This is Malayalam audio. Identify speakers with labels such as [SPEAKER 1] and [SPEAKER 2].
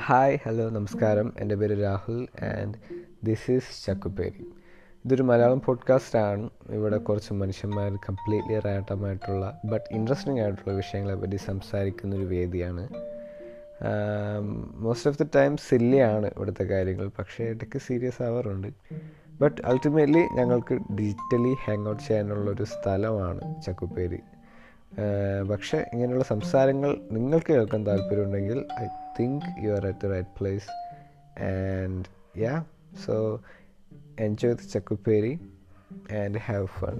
[SPEAKER 1] ഹായ് ഹലോ നമസ്കാരം. എന്റെ പേര് Rahul and this is Chakkuperi. ഇതൊരു മലയാളം പോഡ്കാസ്റ്റ് ആണ്. ഇവിടെ കുറച്ച് മനുഷ്യന്മാർ കംപ്ലീറ്റ്ലി റാട്ടമായിട്ടുള്ള ബട്ട് ഇൻട്രസ്റ്റിംഗ് ആയിട്ടുള്ള വിഷയങ്ങളെ പറ്റി സംസാരിക്കുന്ന ഒരു വേദിയാണ്. മോസ്റ്റ് ഓഫ് ദി ടൈം സില്ലിയാണ് ഇവിടുത്തെ കാര്യങ്ങൾ പക്ഷേ ഇടയ്ക്ക് സീരിയസ് ആവാറുണ്ട്. ബട്ട് അൾട്ടിമേറ്റ്ലി ഞങ്ങൾക്ക് ഡിജിറ്റലി ഹാങ് ഔട്ട് ചെയ്യാനുള്ളൊരു സ്ഥലമാണ് ചക്കുപ്പേരി. പക്ഷേ ഇങ്ങനെയുള്ള സംസാരങ്ങൾ നിങ്ങൾക്ക് കേൾക്കാൻ താല്പര്യമുണ്ടെങ്കിൽ I think you are at the right place. And yeah so enjoy the Chakkuperi and have fun.